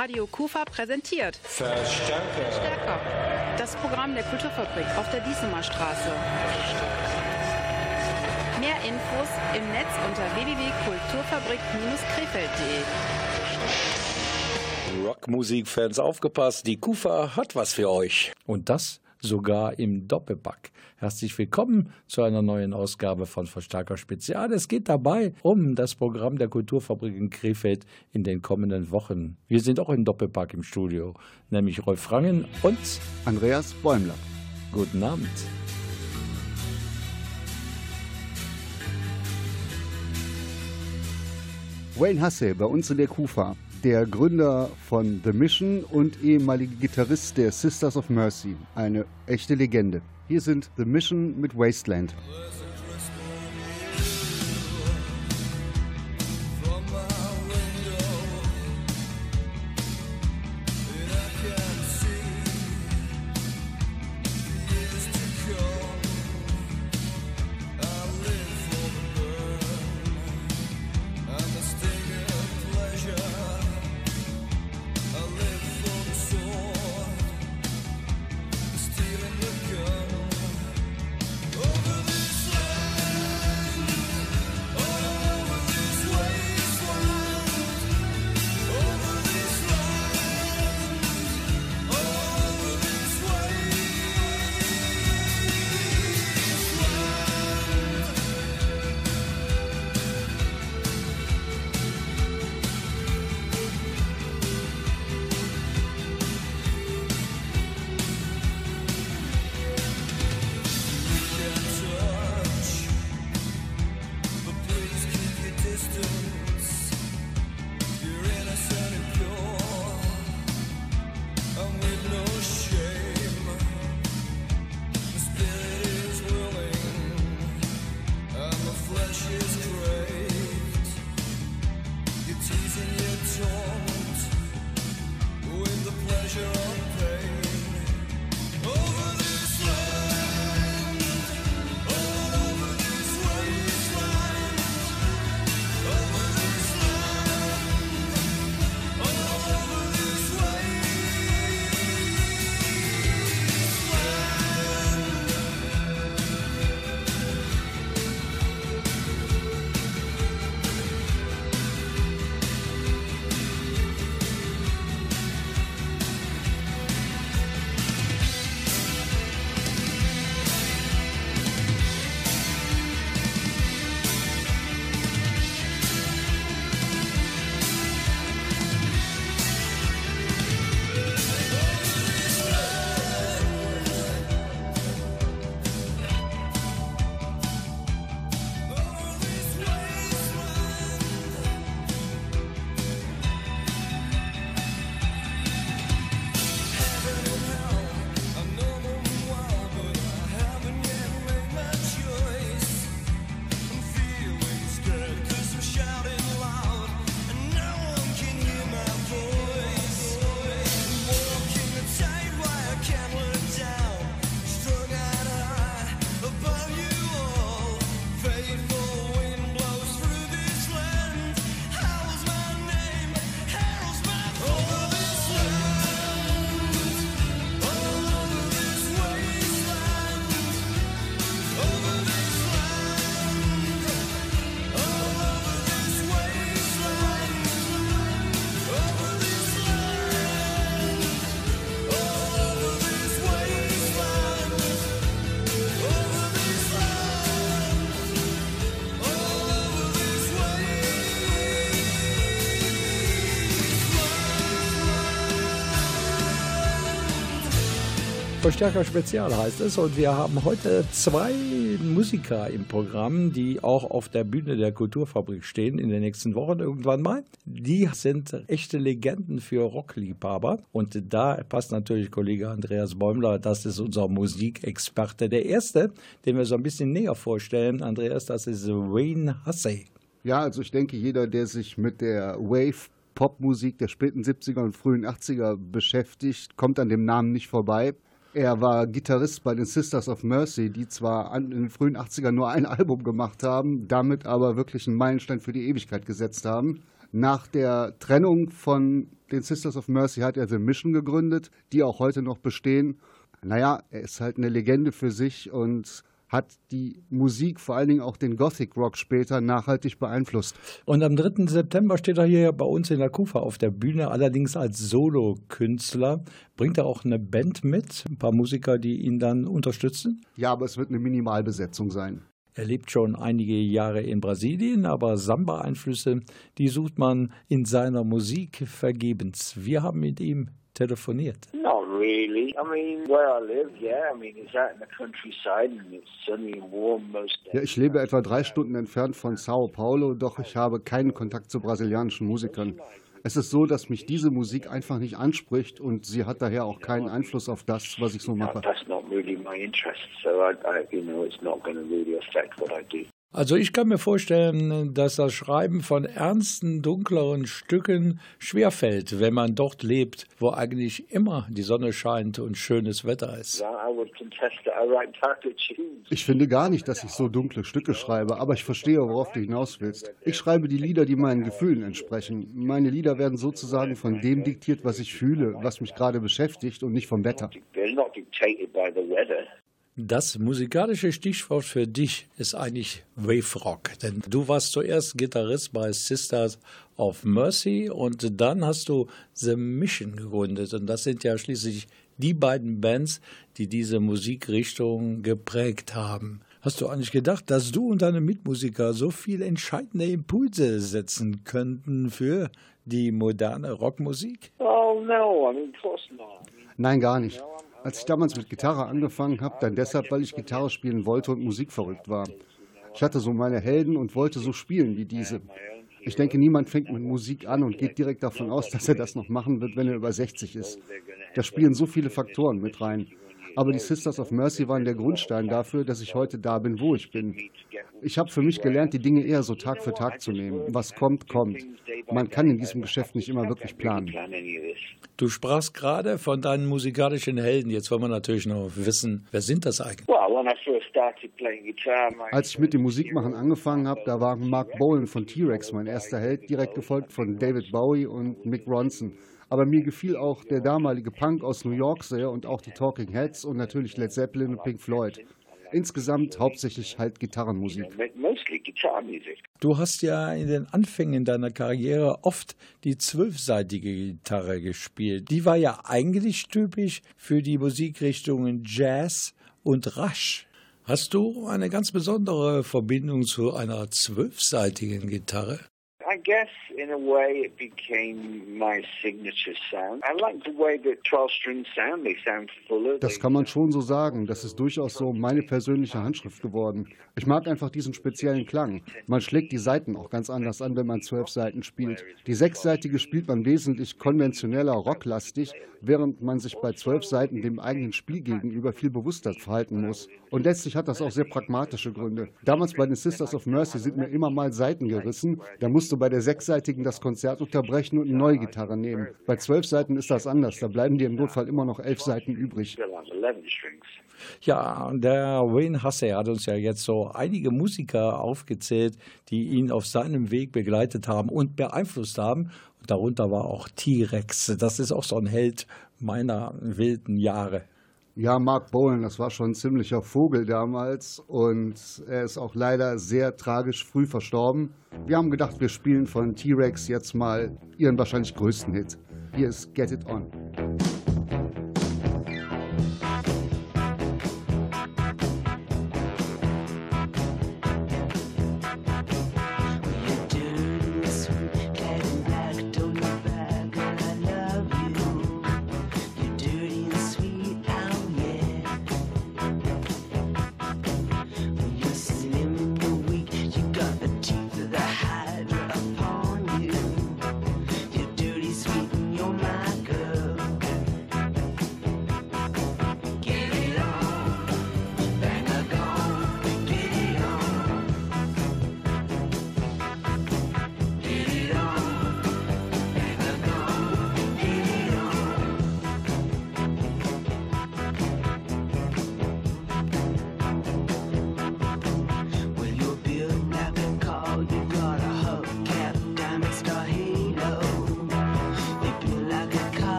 Radio Kufa präsentiert Verstärker. Stärker. Das Programm der Kulturfabrik auf der Diesemer Straße. Mehr Infos im Netz unter www.kulturfabrik-krefeld.de. Rockmusikfans aufgepasst, die Kufa hat was für euch. Und das sogar im Doppelpack. Herzlich willkommen zu einer neuen Ausgabe von Verstärker Spezial. Es geht dabei um das Programm der Kulturfabrik in Krefeld in den kommenden Wochen. Wir sind auch im Doppelpack im Studio, nämlich Rolf Rangen und Andreas Bäumler. Guten Abend. Wayne Hasse bei uns in der Kufa, der Gründer von The Mission und ehemalige Gitarrist der Sisters of Mercy, eine echte Legende. Hier sind The Mission mit Wasteland. Verstärker Spezial heißt es. Und wir haben heute zwei Musiker im Programm, die auch auf der Bühne der Kulturfabrik stehen in den nächsten Wochen irgendwann mal. Die sind echte Legenden für Rockliebhaber. Und da passt natürlich Kollege Andreas Bäumler, das ist unser Musikexperte. Der erste, den wir so ein bisschen näher vorstellen, Andreas, das ist Wayne Hussey. Ja, also ich denke, jeder, der sich mit der Wave Popmusik der späten 70er und frühen 80er beschäftigt, kommt an dem Namen nicht vorbei. Er war Gitarrist bei den Sisters of Mercy, die zwar in den frühen 80ern nur ein Album gemacht haben, damit aber wirklich einen Meilenstein für die Ewigkeit gesetzt haben. Nach der Trennung von den Sisters of Mercy hat er The Mission gegründet, die auch heute noch bestehen. Naja, er ist halt eine Legende für sich und hat die Musik, vor allen Dingen auch den Gothic Rock später, nachhaltig beeinflusst. Und am 3. September steht er hier bei uns in der Kufa auf der Bühne, allerdings als Solokünstler. Bringt er auch eine Band mit, ein paar Musiker, die ihn dann unterstützen? Ja, aber es wird eine Minimalbesetzung sein. Er lebt schon einige Jahre in Brasilien, aber Samba-Einflüsse, die sucht man in seiner Musik vergebens. Wir haben mit ihm telefoniert. Not really. I mean, where I live, yeah. I mean, it's out in the countryside and it's sunny and warm most days. Ja, ich lebe etwa drei Stunden entfernt von Sao Paulo, doch ich habe keinen Kontakt zu brasilianischen Musikern. Es ist so, dass mich diese Musik einfach nicht anspricht und sie hat daher auch keinen Einfluss auf das, was ich so mache. That's not really my interest, so I, I you know, it's not going to really affect what I do. Also ich kann mir vorstellen, dass das Schreiben von ernsten, dunkleren Stücken schwerfällt, wenn man dort lebt, wo eigentlich immer die Sonne scheint und schönes Wetter ist. Ich finde gar nicht, dass ich so dunkle Stücke schreibe, aber ich verstehe, worauf du hinaus willst. Ich schreibe die Lieder, die meinen Gefühlen entsprechen. Meine Lieder werden sozusagen von dem diktiert, was ich fühle, was mich gerade beschäftigt und nicht vom Wetter. Das musikalische Stichwort für dich ist eigentlich Wave Rock, denn du warst zuerst Gitarrist bei Sisters of Mercy und dann hast du The Mission gegründet und das sind ja schließlich die beiden Bands, die diese Musikrichtung geprägt haben. Hast du eigentlich gedacht, dass du und deine Mitmusiker so viel entscheidende Impulse setzen könnten für die moderne Rockmusik? Oh no, I mean, of course not. Nein, gar nicht. Als ich damals mit Gitarre angefangen habe, dann deshalb, weil ich Gitarre spielen wollte und Musik verrückt war. Ich hatte so meine Helden und wollte so spielen wie diese. Ich denke, niemand fängt mit Musik an und geht direkt davon aus, dass er das noch machen wird, wenn er über 60 ist. Da spielen so viele Faktoren mit rein. Aber die Sisters of Mercy waren der Grundstein dafür, dass ich heute da bin, wo ich bin. Ich habe für mich gelernt, die Dinge eher so Tag für Tag zu nehmen. Was kommt, kommt. Man kann in diesem Geschäft nicht immer wirklich planen. Du sprachst gerade von deinen musikalischen Helden. Jetzt wollen wir natürlich noch wissen, wer sind das eigentlich? Als ich mit dem Musikmachen angefangen habe, da war Mark Bolan von T-Rex mein erster Held, direkt gefolgt von David Bowie und Mick Ronson. Aber mir gefiel auch der damalige Punk aus New York sehr und auch die Talking Heads und natürlich Led Zeppelin und Pink Floyd. Insgesamt hauptsächlich halt Gitarrenmusik. Du hast ja in den Anfängen deiner Karriere oft die zwölfseitige Gitarre gespielt. Die war ja eigentlich typisch für die Musikrichtungen Jazz und Rush. Hast du eine ganz besondere Verbindung zu einer zwölfseitigen Gitarre? I guess in a way it became my signature sound. I like the way that 12-string sound, they sound fuller. Das kann man schon so sagen. Das ist durchaus so meine persönliche Handschrift geworden. Ich mag einfach diesen speziellen Klang. Man schlägt die Saiten auch ganz anders an, wenn man zwölf Saiten spielt. Die sechsseitige spielt man wesentlich konventioneller, rocklastig, während man sich bei zwölf Saiten dem eigenen Spiel gegenüber viel bewusster verhalten muss. Und letztlich hat das auch sehr pragmatische Gründe. Damals bei den Sisters of Mercy sind mir immer mal Saiten gerissen. Da musste bei der sechsseitigen das Konzert unterbrechen und eine neue Gitarre nehmen. Bei zwölf Seiten ist das anders. Da bleiben dir im Notfall immer noch elf Seiten übrig. Ja, der Wayne Hasse hat uns ja jetzt so einige Musiker aufgezählt, die ihn auf seinem Weg begleitet haben und beeinflusst haben. darunter war auch T-Rex. Das ist auch so ein Held meiner wilden Jahre. Ja, Mark Bowen, das war schon ein ziemlicher Vogel damals und er ist auch leider sehr tragisch früh verstorben. Wir haben gedacht, wir spielen von T-Rex jetzt mal ihren wahrscheinlich größten Hit. Hier ist Get It On.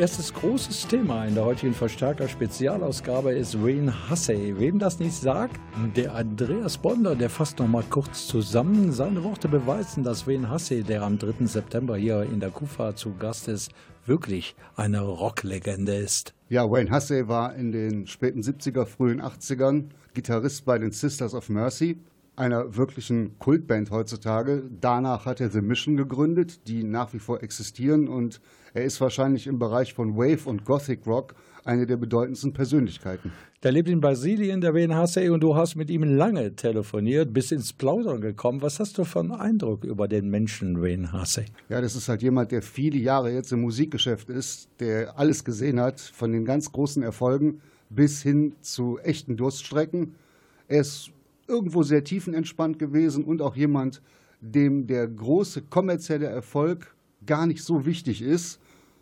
Erstes großes Thema in der heutigen Verstärker-Spezialausgabe ist Wayne Hussey. Wem das nicht sagt, der Andreas Bonder, der fasst noch mal kurz zusammen. Seine Worte beweisen, dass Wayne Hussey, der am 3. September hier in der Kufa zu Gast ist, wirklich eine Rocklegende ist. Ja, Wayne Hussey war in den späten 70er, frühen 80ern Gitarrist bei den Sisters of Mercy einer wirklichen Kultband heutzutage. Danach hat er The Mission gegründet, die nach wie vor existieren und er ist wahrscheinlich im Bereich von Wave und Gothic Rock eine der bedeutendsten Persönlichkeiten. Der lebt in Brasilien, der Hassey, und du hast mit ihm lange telefoniert, bis ins Plaudern gekommen. Was hast du für einen Eindruck über den Menschen Hassey? Ja, das ist halt jemand, der viele Jahre jetzt im Musikgeschäft ist, der alles gesehen hat, von den ganz großen Erfolgen bis hin zu echten Durststrecken. Er ist irgendwo sehr tiefenentspannt gewesen und auch jemand, dem der große kommerzielle Erfolg gar nicht so wichtig ist,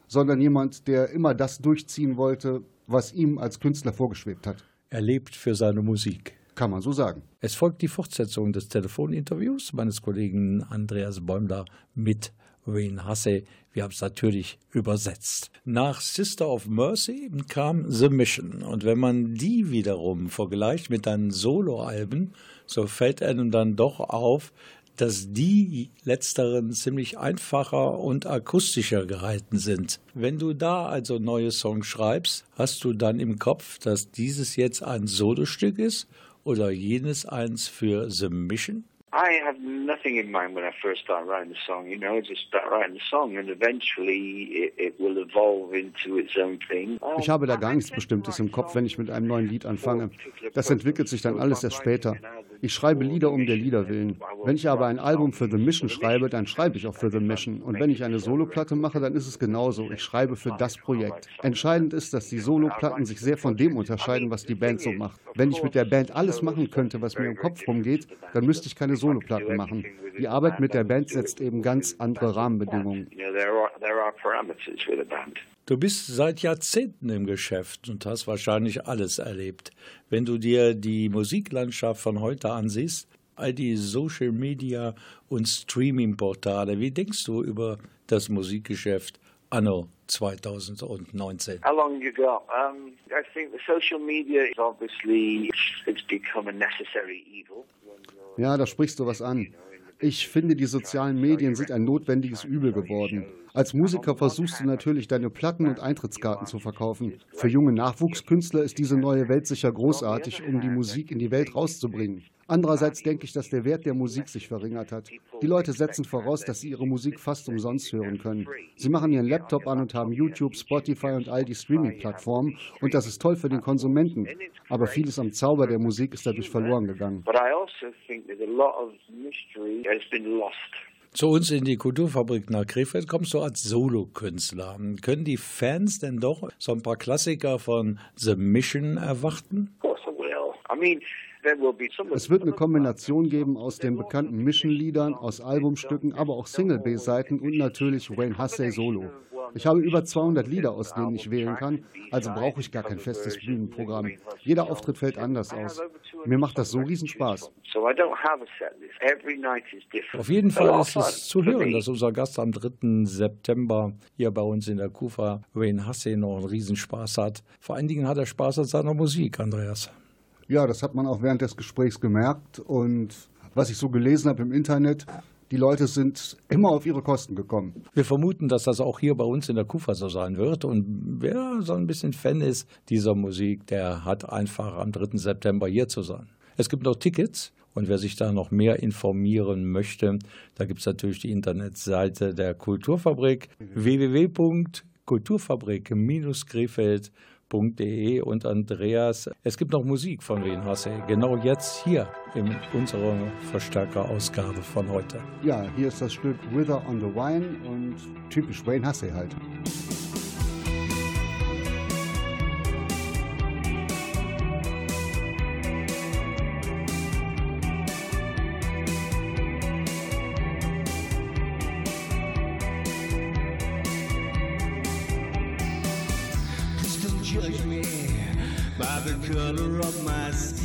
sondern jemand, der immer das durchziehen wollte, was ihm als Künstler vorgeschwebt hat. Er lebt für seine Musik. Kann man so sagen. Es folgt die Fortsetzung des Telefoninterviews meines Kollegen Andreas Bäumler mit Wayne Hasse. Wir haben es natürlich übersetzt. Nach Sister of Mercy kam The Mission. Und wenn man die wiederum vergleicht mit deinen Soloalben, so fällt einem dann doch auf, dass die letzteren ziemlich einfacher und akustischer gehalten sind. Wenn du da also neue Songs schreibst, hast du dann im Kopf, dass dieses jetzt ein Solostück ist oder jenes eins für The Mission? I have nothing in mind when I first start writing the song. You know, just start writing the song, and eventually it, it will evolve into its own thing. Ich habe da gar nichts Bestimmtes im Kopf, wenn ich mit einem neuen Lied anfange. Das entwickelt sich dann alles erst später. Ich schreibe Lieder um der Lieder willen. Wenn ich aber ein Album für The Mission schreibe, dann schreibe ich auch für The Mission. Und wenn ich eine Soloplatte mache, dann ist es genauso. Ich schreibe für das Projekt. Entscheidend ist, dass die Soloplatten sich sehr von dem unterscheiden, was die Band so macht. Wenn ich mit der Band alles machen könnte, was mir im Kopf rumgeht, dann müsste ich keine Soloplatten machen. Die Arbeit mit der Band setzt eben ganz andere Rahmenbedingungen. Du bist seit Jahrzehnten im Geschäft und hast wahrscheinlich alles erlebt. Wenn du dir die Musiklandschaft von heute ansiehst, all die Social Media und Streaming-Portale, wie denkst du über das Musikgeschäft anno 2019? How long you got? Um, I think the social media is obviously it's become a necessary evil. Ja, da sprichst du was an. Ich finde, die sozialen Medien sind ein notwendiges Übel geworden. Als Musiker versuchst du natürlich, deine Platten und Eintrittskarten zu verkaufen. Für junge Nachwuchskünstler ist diese neue Welt sicher großartig, um die Musik in die Welt rauszubringen. Andererseits denke ich, dass der Wert der Musik sich verringert hat. Die Leute setzen voraus, dass sie ihre Musik fast umsonst hören können. Sie machen ihren Laptop an und haben YouTube, Spotify und all die Streaming-Plattformen und das ist toll für den Konsumenten. Aber vieles am Zauber der Musik ist dadurch verloren gegangen. But I also think that a lot of mystery has been lost. Zu uns in die Kulturfabrik nach Krefeld kommst du als Solokünstler. Können die Fans denn doch so ein paar Klassiker von The Mission erwarten? Of course I will. I mean, Es wird eine Kombination geben aus den bekannten Mission-Liedern, aus Albumstücken, aber auch Single-B-Seiten und natürlich Wayne Hussey Solo. Ich habe über 200 Lieder, aus denen ich wählen kann, also brauche ich gar kein festes Bühnenprogramm. Jeder Auftritt fällt anders aus. Mir macht das so riesen Spaß. So I don't have a set list. Every night is different. Auf jeden Fall ist es zu for hören, dass unser Gast am 3. September hier bei uns in der Kufa, Wayne Hussey, noch einen Riesenspaß hat. Vor allen Dingen hat er Spaß an seiner Musik, Andreas. Ja, das hat man auch während des Gesprächs gemerkt. Und was ich so gelesen habe im Internet, die Leute sind immer auf ihre Kosten gekommen. Wir vermuten, dass das auch hier bei uns in der Kufa so sein wird. Und wer so ein bisschen Fan ist dieser Musik, der hat einfach am 3. September hier zu sein. Es gibt noch Tickets. Und wer sich da noch mehr informieren möchte, da gibt es natürlich die Internetseite der Kulturfabrik www.kulturfabrik-krefeld.de und Andreas. Es gibt noch Musik von Wien Hasse, genau jetzt hier in unserer Verstärkerausgabe von heute. Ja, hier ist das Stück Wither on the Wine und typisch Wayne Hussey halt. Judge me by the color of my skin.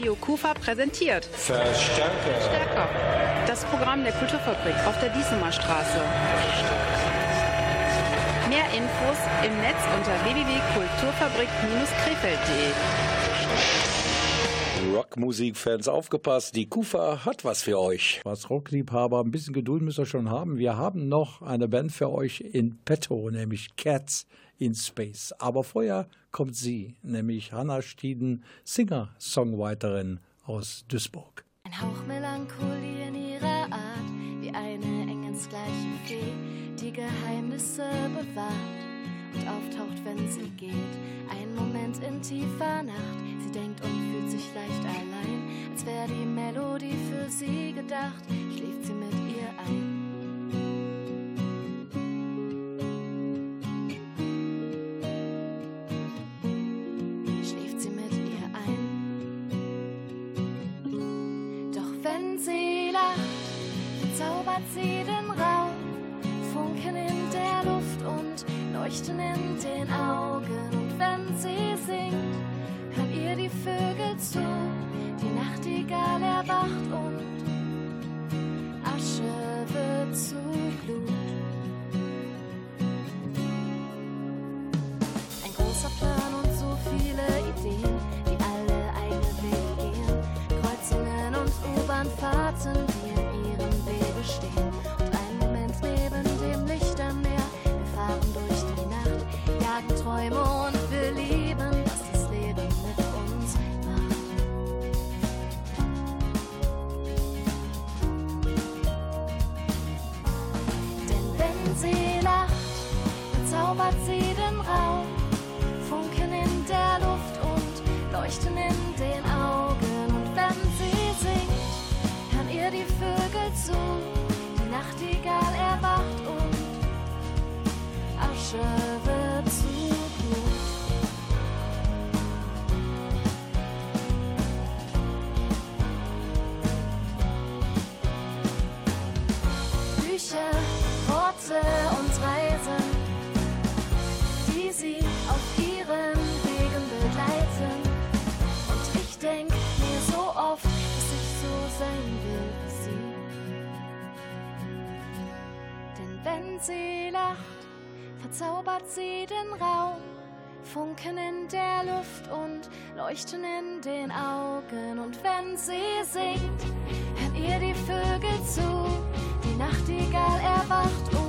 Radio Kufa präsentiert. Verstärker. Verstärker. Das Programm der Kulturfabrik auf der Diesemer Straße. Mehr Infos im Netz unter www.kulturfabrik-krefeld.de. Rockmusikfans aufgepasst, die Kufa hat was für euch. Was Rockliebhaber, ein bisschen Geduld müsst ihr schon haben. Wir haben noch eine Band für euch in petto, nämlich Cats in Space. Aber vorher kommt sie, nämlich Hannah Stieden, Singer-Songwriterin aus Duisburg. Ein Hauch Melancholie in ihrer Art, wie eine engelsgleiche Fee, die Geheimnisse bewahrt und auftaucht, wenn sie geht. Ein Moment in tiefer Nacht, sie denkt und fühlt sich leicht allein, als wäre die Melodie für sie gedacht, schläft sie mit ihr ein. hat sie den Raum. Funken in der Luft und leuchten in den Augen. Und wenn sie singt, hört ihr die Vögel zu. Die Nachtigall erwacht und sie den Raum. Funken in der Luft und leuchten in den Augen. Und wenn sie singt, hören ihr die Vögel zu. Die Nachtigall erwacht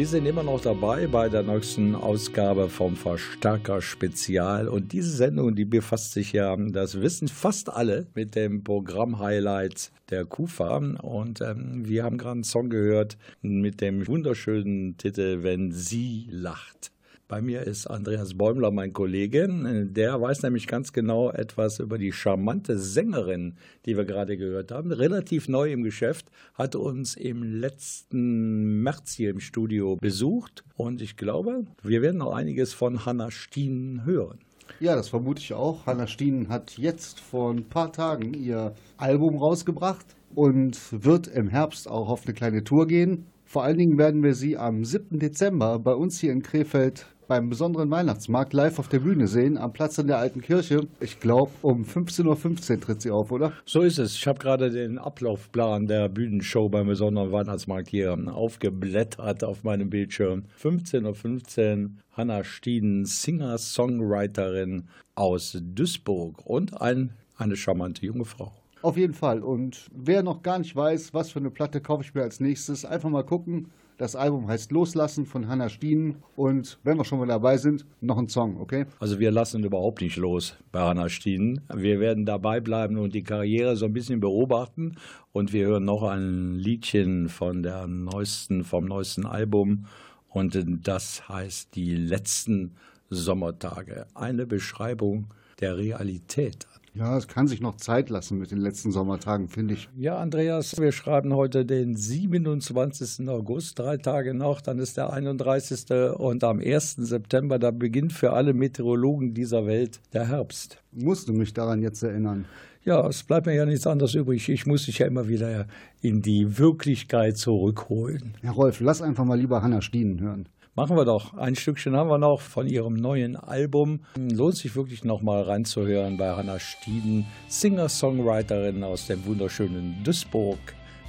Sie sind immer noch dabei bei der neuesten Ausgabe vom Verstärker Spezial. Und diese Sendung, die befasst sich ja, das wissen fast alle, mit dem Programm-Highlight der KUFA. Und ähm, wir haben gerade einen Song gehört mit dem wunderschönen Titel Wenn sie lacht. Bei mir ist Andreas Bäumler, mein Kollege. Der weiß nämlich ganz genau etwas über die charmante Sängerin, die wir gerade gehört haben. Relativ neu im Geschäft, hat uns im letzten März hier im Studio besucht. Und ich glaube, wir werden noch einiges von Hanna Stien hören. Ja, das vermute ich auch. Hanna Stien hat jetzt vor ein paar Tagen ihr Album rausgebracht und wird im Herbst auch auf eine kleine Tour gehen. Vor allen Dingen werden wir sie am 7. Dezember bei uns hier in Krefeld beim besonderen Weihnachtsmarkt live auf der Bühne sehen, am Platz in der alten Kirche. Ich glaube, um 15.15 Uhr tritt sie auf, oder? So ist es. Ich habe gerade den Ablaufplan der Bühnenshow beim besonderen Weihnachtsmarkt hier aufgeblättert auf meinem Bildschirm. 15.15 Uhr, Hanna Stieden, Singer-Songwriterin aus Duisburg und ein, eine charmante junge Frau. Auf jeden Fall. Und wer noch gar nicht weiß, was für eine Platte kaufe ich mir als nächstes, einfach mal gucken. Das Album heißt Loslassen von Hanna Stienen. Und wenn wir schon mal dabei sind, noch ein Song, okay? Also wir lassen überhaupt nicht los bei Hanna Stienen. Wir werden dabei bleiben und die Karriere so ein bisschen beobachten. Und wir hören noch ein Liedchen von der neuesten, vom neuesten Album. Und das heißt Die letzten Sommertage. Eine Beschreibung der Realität. Ja, es kann sich noch Zeit lassen mit den letzten Sommertagen, finde ich. Ja, Andreas, wir schreiben heute den 27. August, drei Tage noch, dann ist der 31. und am 1. September, da beginnt für alle Meteorologen dieser Welt der Herbst. Musst du mich daran jetzt erinnern? Ja, es bleibt mir ja nichts anderes übrig. Ich muss dich ja immer wieder in die Wirklichkeit zurückholen. Herr Rolf, lass einfach mal lieber Hanna Stienen hören. Machen wir doch. Ein Stückchen haben wir noch von ihrem neuen Album. Lohnt sich wirklich noch mal reinzuhören bei Hanna Stieden, Singer-Songwriterin aus dem wunderschönen Duisburg.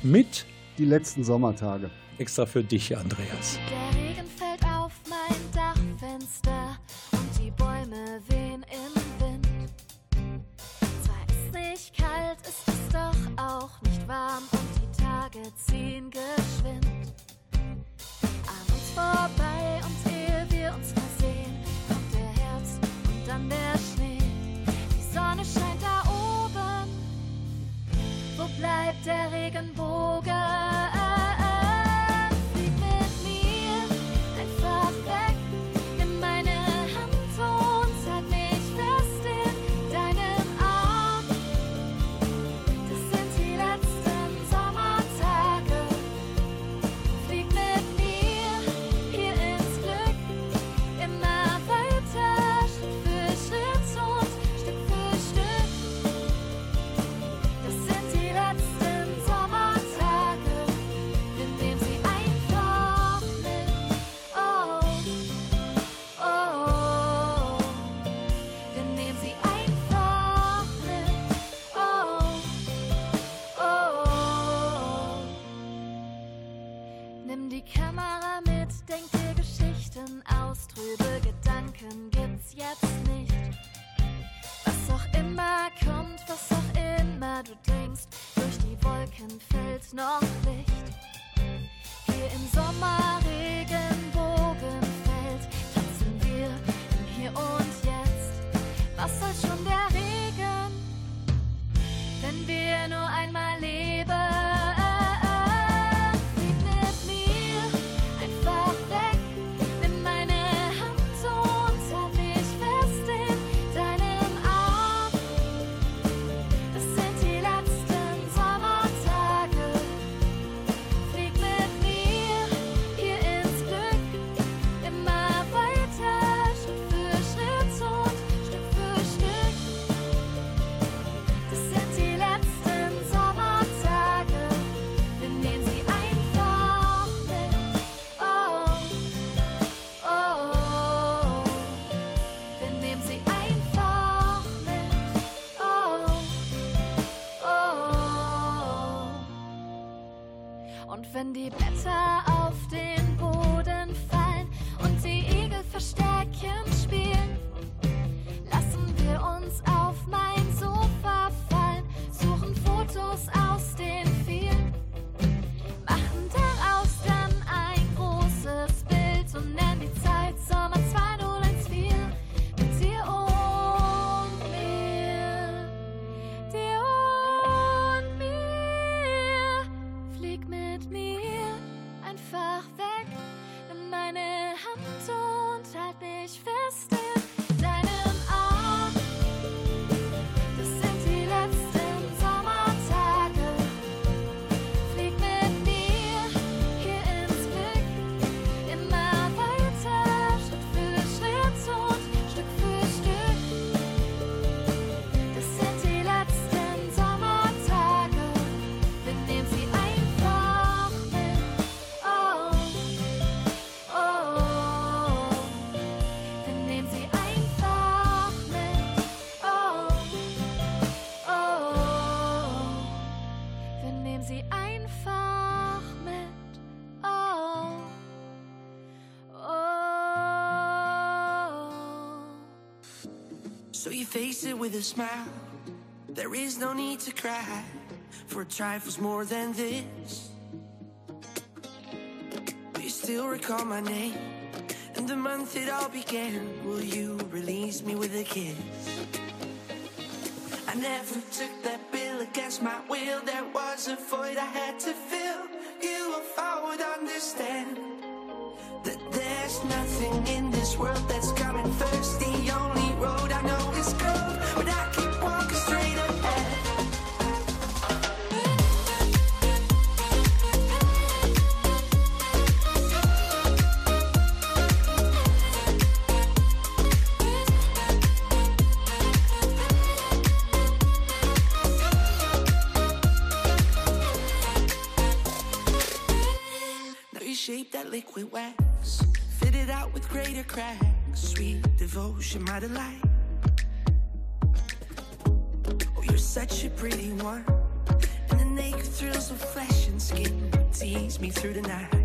Mit Die letzten Sommertage. extra für dich, Andreas. Der Regen fällt auf mein Dachfenster und die Bäume wehen im Wind. Zwar ist nicht kalt, ist es doch auch nicht warm und die Tage ziehen geschwind vorbei und ehe wir uns versehen, kommt der Herbst und dann der Schnee. Die Sonne scheint da oben, wo bleibt der Regenbogen? wenn with a smile. There is no need to cry for trifles more than this. Do you still recall my name and the month it all began? Will you release me with a kiss? I never took that bill against my will. There was a void I had to fill. You, if I would understand that there's nothing in this world that's coming first. That liquid wax, fit it out with greater cracks. Sweet devotion, my delight. Oh, you're such a pretty one, and the naked thrills of flesh and skin tease me through the night.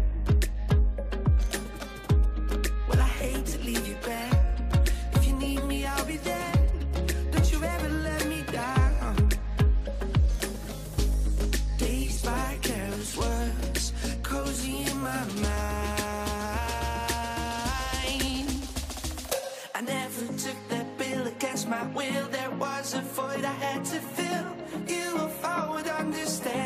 I had to fill. You, if I would understand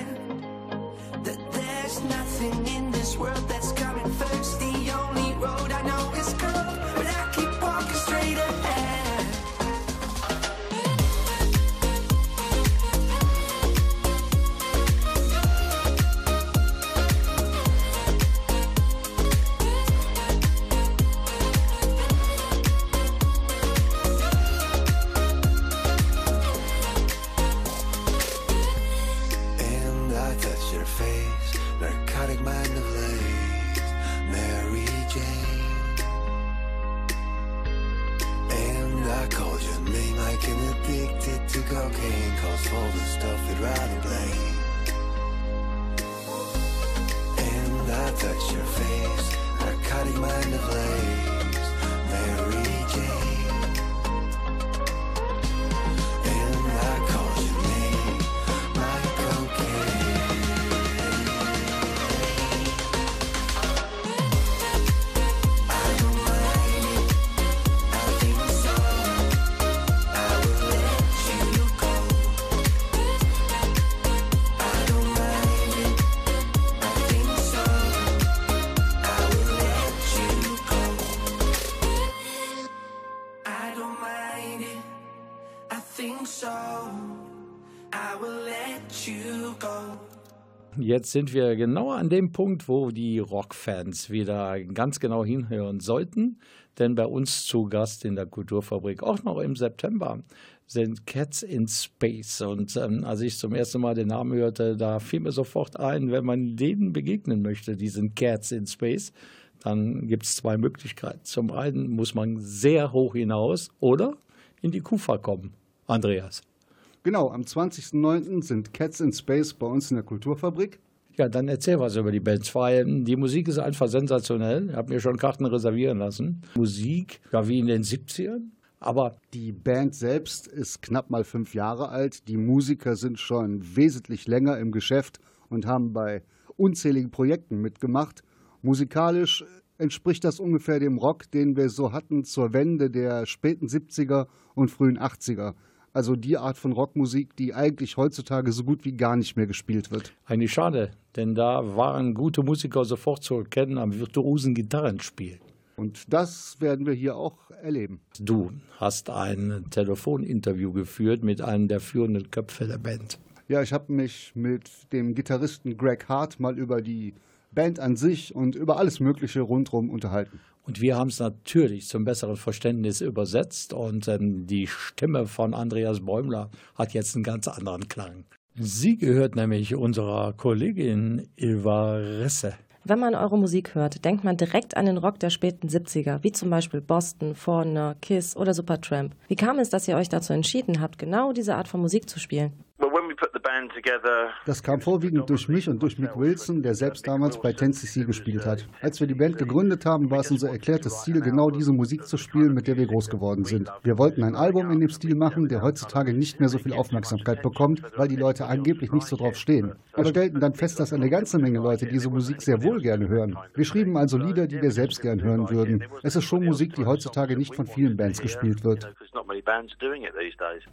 Jetzt sind wir genau an dem Punkt, wo die Rockfans wieder ganz genau hinhören sollten. Denn bei uns zu Gast in der Kulturfabrik, auch noch im September, sind Cats in Space. Und ähm, als ich zum ersten Mal den Namen hörte, da fiel mir sofort ein, wenn man denen begegnen möchte, diesen Cats in Space, dann gibt es zwei Möglichkeiten. Zum einen muss man sehr hoch hinaus oder in die Kufa kommen. Andreas. Genau, am 20.09. sind Cats in Space bei uns in der Kulturfabrik. Ja, dann erzähl was über die Bands, weil die Musik ist einfach sensationell. Ich habe mir schon Karten reservieren lassen. Musik, ja, wie in den 70ern. Aber Die Band selbst ist knapp mal fünf Jahre alt. Die Musiker sind schon wesentlich länger im Geschäft und haben bei unzähligen Projekten mitgemacht. Musikalisch entspricht das ungefähr dem Rock, den wir so hatten zur Wende der späten 70er und frühen 80er. Also die Art von Rockmusik, die eigentlich heutzutage so gut wie gar nicht mehr gespielt wird. eigentlich schade, denn da waren gute Musiker sofort zu erkennen am virtuosen Gitarrenspiel. Und das werden wir hier auch erleben. Du hast ein Telefoninterview geführt mit einem der führenden Köpfe der Band. Ja, ich habe mich mit dem Gitarristen Greg Hart mal über die Band an sich und über alles Mögliche rundherum unterhalten. Und wir haben es natürlich zum besseren Verständnis übersetzt und ähm, die Stimme von Andreas Bäumler hat jetzt einen ganz anderen Klang. Sie gehört nämlich unserer Kollegin Ilva Risse. Wenn man eure Musik hört, denkt man direkt an den Rock der späten 70er, wie zum Beispiel Boston, Foreigner, Kiss oder Supertramp. Wie kam es, dass ihr euch dazu entschieden habt, genau diese Art von Musik zu spielen? Well, when we put the band together, Das kam vorwiegend durch mich und durch Mick Wilson, der selbst damals bei 10cc gespielt hat. Als wir die Band gegründet haben, war es unser erklärtes Ziel, genau diese Musik zu spielen, mit der wir groß geworden sind. Wir wollten ein Album in dem Stil machen, der heutzutage nicht mehr so viel Aufmerksamkeit bekommt, weil die Leute angeblich nicht so drauf stehen. Wir stellten dann fest, dass eine ganze Menge Leute diese Musik sehr wohl gerne hören. Wir schrieben also Lieder, die wir selbst gern hören würden. Es ist schon Musik, die heutzutage nicht von vielen Bands gespielt wird.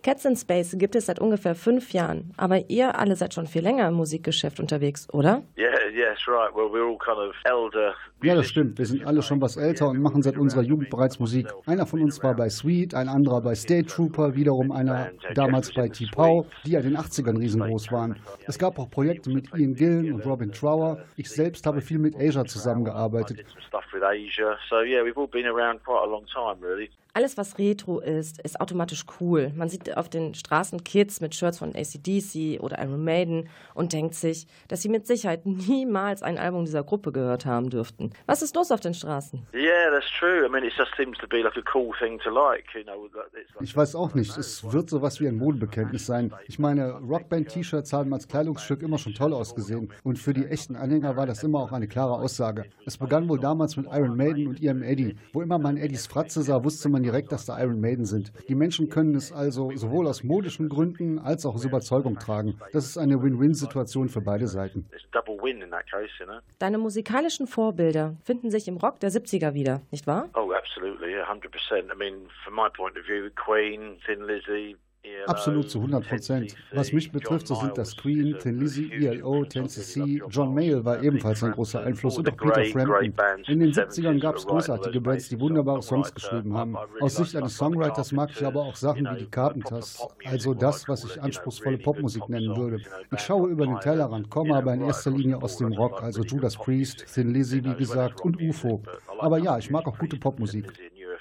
Cats in Space gibt es seit ungefähr fünf Jahren, aber ihr alle seid schon viel länger im Musikgeschäft unterwegs, oder? Yeah, yes, right. Well, we're all kind of elder. Ja, das stimmt. Wir sind alle schon was älter und machen seit unserer Jugend bereits Musik. Einer von uns war bei Sweet, ein anderer bei State Trooper, wiederum einer damals bei T-Pow, die ja in den 80ern riesengroß waren. Es gab auch Projekte mit Ian Gillen und Robin Trower. Ich selbst habe viel mit Asia zusammengearbeitet. Alles, was Retro ist, ist automatisch cool. Man sieht auf den Straßen Kids mit Shirts von ACDC oder Iron Maiden und denkt sich, dass sie mit Sicherheit niemals ein Album dieser Gruppe gehört haben dürften. Was ist los auf den Straßen? Yeah, that's true. I mean, it just seems to be like a cool thing to like. You know, that it's like Ich weiß auch nicht, es wird sowas wie ein Modebekenntnis sein. Ich meine, Rockband-T-Shirts haben als Kleidungsstück immer schon toll ausgesehen und für die echten Anhänger war das immer auch eine klare Aussage. Es begann wohl damals mit Iron Maiden und ihrem Eddie. Wo immer man Eddies Fratze sah, wusste man direkt, dass da Iron Maiden sind. Die Menschen können es also sowohl aus modischen Gründen als auch aus Überzeugung tragen. Das ist eine Win-Win-Situation für beide Seiten. it's a double win in that case, you know. Deine musikalischen Vorbilder finden sich im Rock der 70er wieder, nicht wahr? Oh, absolutely, yeah, hundred percent. I mean, from my point of view, Queen, Thin Lizzy. Absolut zu 100 Prozent. 10cc, Was mich betrifft, so sind das Queen, uh, Thin Lizzy, ELO, influence 10cc, on John Mayall war ebenfalls ein großer Einfluss und auch Peter Frampton. In den from the 70ern gab es 70s großartige Bands, die wunderbare. Songs So, geschrieben haben. Aus Sicht eines Songwriters mag ich aber auch Sachen wie die Carpenters, also das, was ich anspruchsvolle Popmusik nennen würde. Ich schaue über den Tellerrand, komme aber in erster Linie aus dem Rock, also Judas Priest, Thin Lizzy, wie gesagt, und UFO. Aber ja, ich mag auch gute Popmusik.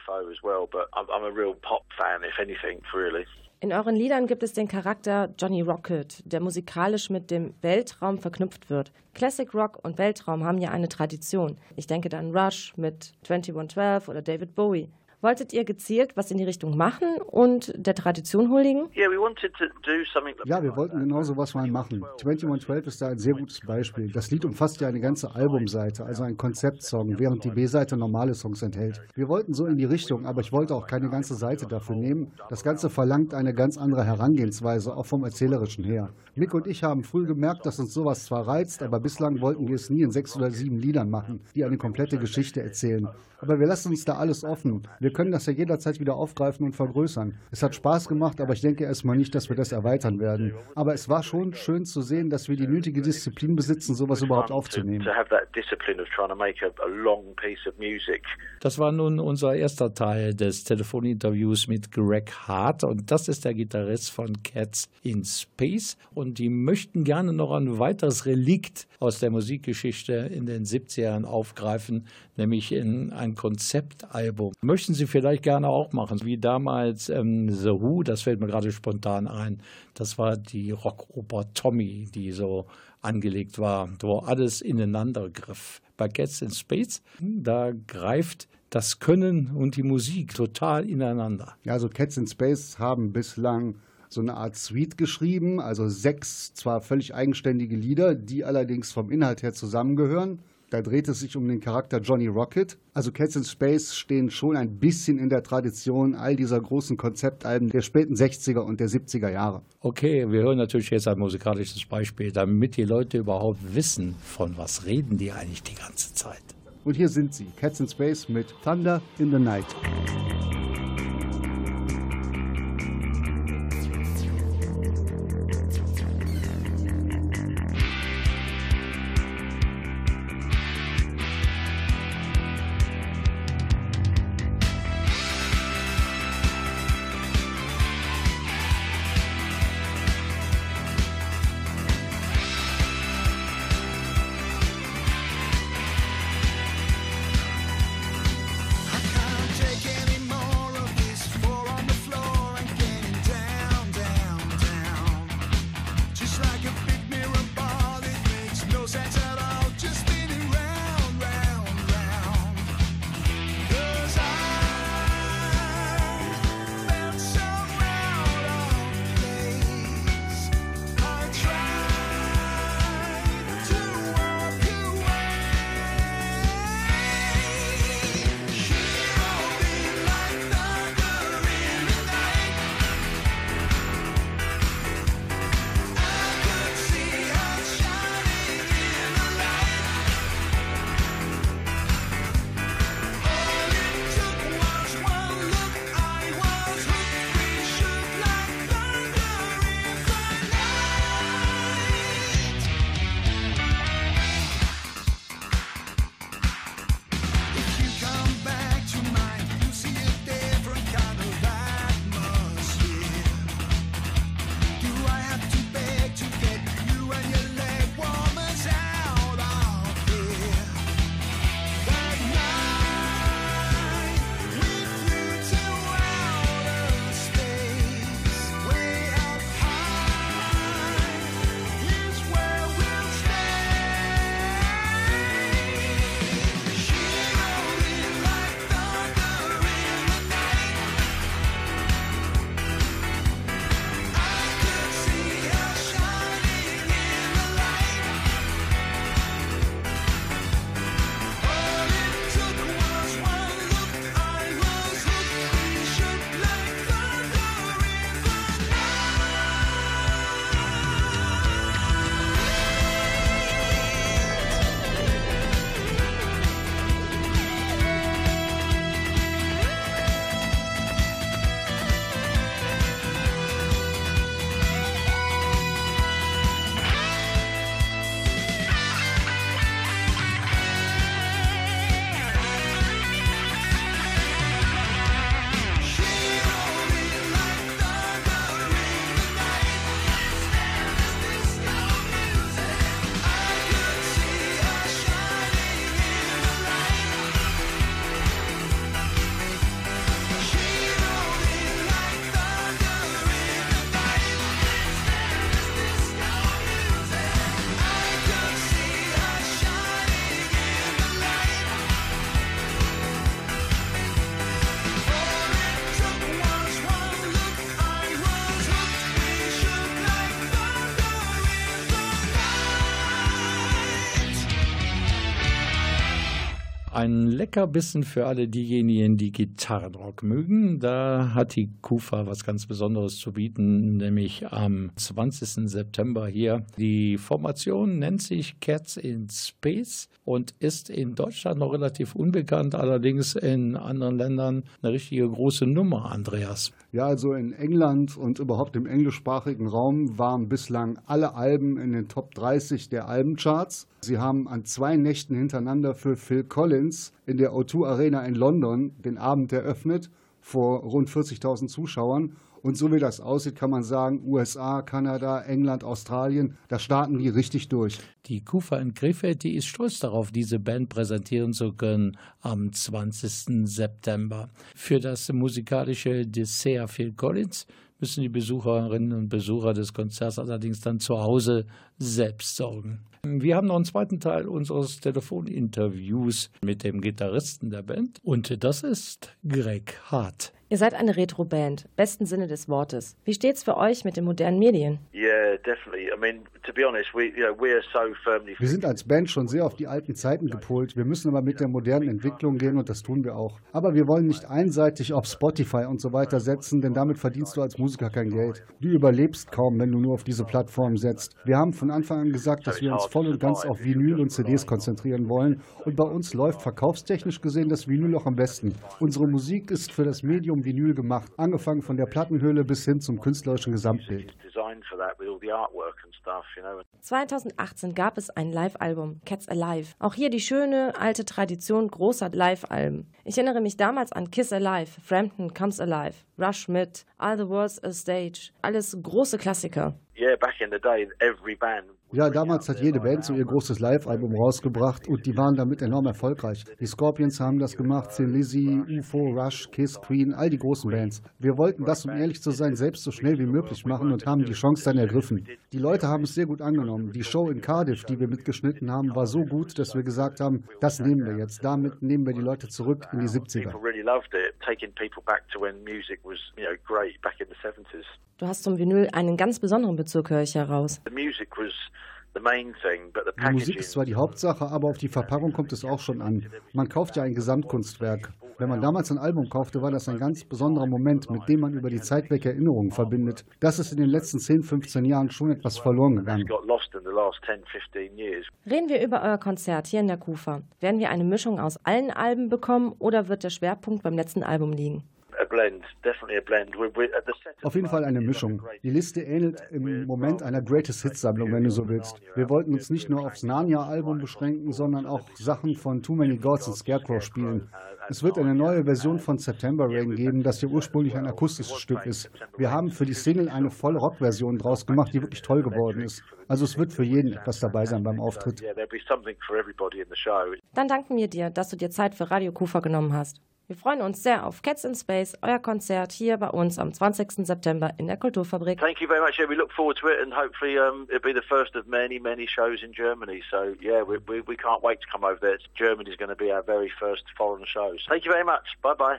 As well, but I'm, I'm a real pop fan, if anything, really. In euren Liedern gibt es den Charakter Johnny Rocket, der musikalisch mit dem Weltraum verknüpft wird. Classic Rock und Weltraum haben ja eine Tradition. Ich denke da an Rush mit 2112 oder David Bowie. Wolltet ihr gezielt was in die Richtung machen und der Tradition huldigen? Yeah, we wanted to do something. Ja, wir wollten genau sowas mal machen. 2112 ist da ein sehr gutes Beispiel. Das Lied umfasst ja eine ganze Albumseite, also ein Konzeptsong, während die B-Seite normale Songs enthält. Wir wollten so in die Richtung, aber ich wollte auch keine ganze Seite dafür nehmen. Das Ganze verlangt eine ganz andere Herangehensweise, auch vom Erzählerischen her. Mick und ich haben früh gemerkt, dass uns sowas zwar reizt, aber bislang wollten wir es nie in sechs oder sieben Liedern machen, die eine komplette Geschichte erzählen. Aber wir lassen uns da alles offen. Wir können das ja jederzeit wieder aufgreifen und vergrößern. Es hat Spaß gemacht, aber ich denke erstmal nicht, dass wir das erweitern werden. Aber es war schon schön zu sehen, dass wir die nötige Disziplin besitzen, sowas überhaupt aufzunehmen. To have that discipline of trying to make a, a long piece of music. Das war nun unser erster Teil des Telefoninterviews mit Greg Hart und das ist der Gitarrist von Cats in Space und die möchten gerne noch ein weiteres Relikt aus der Musikgeschichte in den 70ern aufgreifen, nämlich in ein Konzeptalbum. Möchten Sie vielleicht gerne auch machen, wie damals ähm, The Who, das fällt mir gerade spontan ein. Das war die Rockoper Tommy, die so angelegt war, wo alles ineinander griff. Bei Cats in Space, da greift das Können und die Musik total ineinander. Ja, also Cats in Space haben bislang so eine Art Suite geschrieben, also sechs zwar völlig eigenständige Lieder, die allerdings vom Inhalt her zusammengehören. Da dreht es sich um den Charakter Johnny Rocket. Also Cats in Space stehen schon ein bisschen in der Tradition all dieser großen Konzeptalben der späten 60er und der 70er Jahre. Okay, wir hören natürlich jetzt ein musikalisches Beispiel, damit die Leute überhaupt wissen, von was reden die eigentlich die ganze Zeit. Und hier sind sie, Cats in Space mit Thunder in the Night. Ein Leckerbissen für alle diejenigen, die Gitarrenrock mögen. Da hat die Kufa was ganz Besonderes zu bieten, nämlich am 20. September hier. Die Formation nennt sich Cats in Space und ist in Deutschland noch relativ unbekannt, allerdings in anderen Ländern eine richtige große Nummer, Andreas. Ja, also in England und überhaupt im englischsprachigen Raum waren bislang alle Alben in den Top 30 der Albencharts. Sie haben an zwei Nächten hintereinander für Phil Collins in der O2 Arena in London den Abend eröffnet vor rund 40.000 Zuschauern. Und so wie das aussieht, kann man sagen, USA, Kanada, England, Australien, da starten die richtig durch. Die Kufa in Krefeld, die ist stolz darauf, diese Band präsentieren zu können am 20. September. Für das musikalische Dessert Phil Collins müssen die Besucherinnen und Besucher des Konzerts allerdings dann zu Hause selbst sorgen. Wir haben noch einen zweiten Teil unseres Telefoninterviews mit dem Gitarristen der Band und das ist Greg Hart. Ihr seid eine Retro-Band, besten Sinne des Wortes. Wie steht's für euch mit den modernen Medien? Yeah, definitely. I mean, to be honest, we you know we're so firmly. Wir sind als Band schon sehr auf die alten Zeiten gepolt. Wir müssen aber mit der modernen Entwicklung gehen und das tun wir auch. Aber wir wollen nicht einseitig auf Spotify und so weiter setzen, denn damit verdienst du als Musiker kein Geld. Du überlebst kaum, wenn du nur auf diese Plattform setzt. Wir haben von Anfang an gesagt, dass wir uns voll und ganz auf Vinyl und CDs konzentrieren wollen. Und bei uns läuft verkaufstechnisch gesehen das Vinyl auch am besten. Unsere Musik ist für das Medium Vinyl gemacht, angefangen von der Plattenhülle bis hin zum künstlerischen Gesamtbild. designed for that with all the artwork and stuff, you know. 2018 gab es ein Live-Album, Cats Alive. Auch hier die schöne alte Tradition großer Live-Alben. Ich erinnere mich damals an Kiss Alive, Frampton Comes Alive, Rush mit All the World's a Stage. Alles große Klassiker. Yeah, back in the day, every band. Ja, damals hat jede Band so ihr großes Live-Album rausgebracht und die waren damit enorm erfolgreich. Die Scorpions haben das gemacht, Thin Lizzy, UFO, Rush, Kiss, Queen, all die großen Bands. Wir wollten das, um ehrlich zu sein, selbst so schnell wie möglich machen und haben die Chance dann ergriffen. Die Leute haben es sehr gut angenommen. Die Show in Cardiff, die wir mitgeschnitten haben, war so gut, dass wir gesagt haben, das nehmen wir jetzt. Damit nehmen wir die Leute zurück in die 70er. People really loved it, taking people back to when music was, you know, great back in the 70s. Du hast zum Vinyl einen ganz besonderen Bezug, höre ich heraus. Die Musik ist zwar die Hauptsache, aber auf die Verpackung kommt es auch schon an. Man kauft ja ein Gesamtkunstwerk. Wenn man damals ein Album kaufte, war das ein ganz besonderer Moment, mit dem man über die Zeit weg Erinnerungen verbindet. Das ist in den letzten 10, 15 Jahren schon etwas verloren gegangen. got lost in the last 10, 15 years. Reden wir über euer Konzert hier in der Kufa. Werden wir eine Mischung aus allen Alben bekommen oder wird der Schwerpunkt beim letzten Album liegen? Auf jeden Fall eine Mischung. Die Liste ähnelt im Moment einer Greatest Hits Sammlung, wenn du so willst. Wir wollten uns nicht nur aufs Narnia-Album beschränken, sondern auch Sachen von Too Many Gods und Scarecrow spielen. Es wird eine neue Version von September Rain geben, das ja ursprünglich ein akustisches Stück ist. Wir haben für die Single eine volle Rock-Version draus gemacht, die wirklich toll geworden ist. Also es wird für jeden etwas dabei sein beim Auftritt. Dann danken wir dir, dass du dir Zeit für Radio Kufa genommen hast. Wir freuen uns sehr auf Cats in Space, euer Konzert hier bei uns am 20. September in der Kulturfabrik. Thank you very much. Yeah, we look forward to it, and hopefully um, it'll be the first of many, many shows in Germany. So yeah, we, we, we can't wait to come over there. Germany's going to be our very first foreign shows. Thank you very much. Bye bye.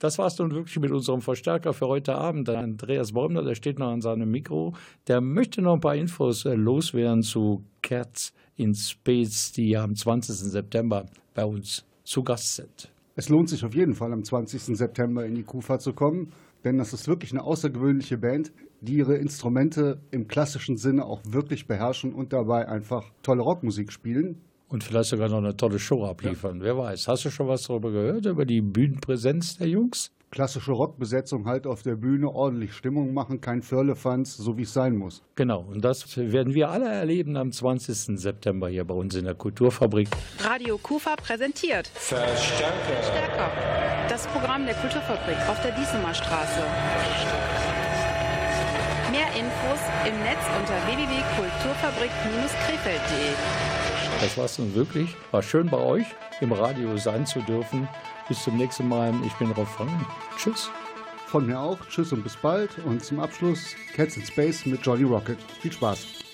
Das war's nun wirklich mit unserem Verstärker für heute Abend. Der Andreas Bäumler, der steht noch an seinem Mikro. Der möchte noch ein paar Infos äh, loswerden zu Cats in Space, die am 20. September bei uns zu Gast sind. Es lohnt sich auf jeden Fall am 20. September in die Kufa zu kommen, denn das ist wirklich eine außergewöhnliche Band, die ihre Instrumente im klassischen Sinne auch wirklich beherrschen und dabei einfach tolle Rockmusik spielen. Und vielleicht sogar noch eine tolle Show abliefern. Wer weiß. Hast du schon was darüber gehört, über die Bühnenpräsenz der Jungs? Klassische Rockbesetzung halt auf der Bühne, ordentlich Stimmung machen, kein Firlefanz, so wie es sein muss. Genau, und das werden wir alle erleben am 20. September hier bei uns in der Kulturfabrik. Radio Kufa präsentiert Verstärker. Stärker. Das Programm der Kulturfabrik auf der Diesemer Straße. Mehr Infos im Netz unter www.kulturfabrik-krefeld.de. Das war's nun wirklich. War schön bei euch im Radio sein zu dürfen. Bis zum nächsten Mal. Ich bin Rolf Frank. Tschüss. Von mir auch, tschüss und bis bald. Und zum Abschluss Cats in Space mit Jolly Rocket. Viel Spaß.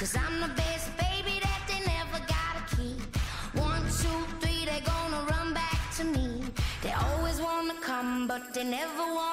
Cause I'm the best baby that they never gotta keep. One, two, three, they gonna run back to me. They always wanna come, but they never wanna.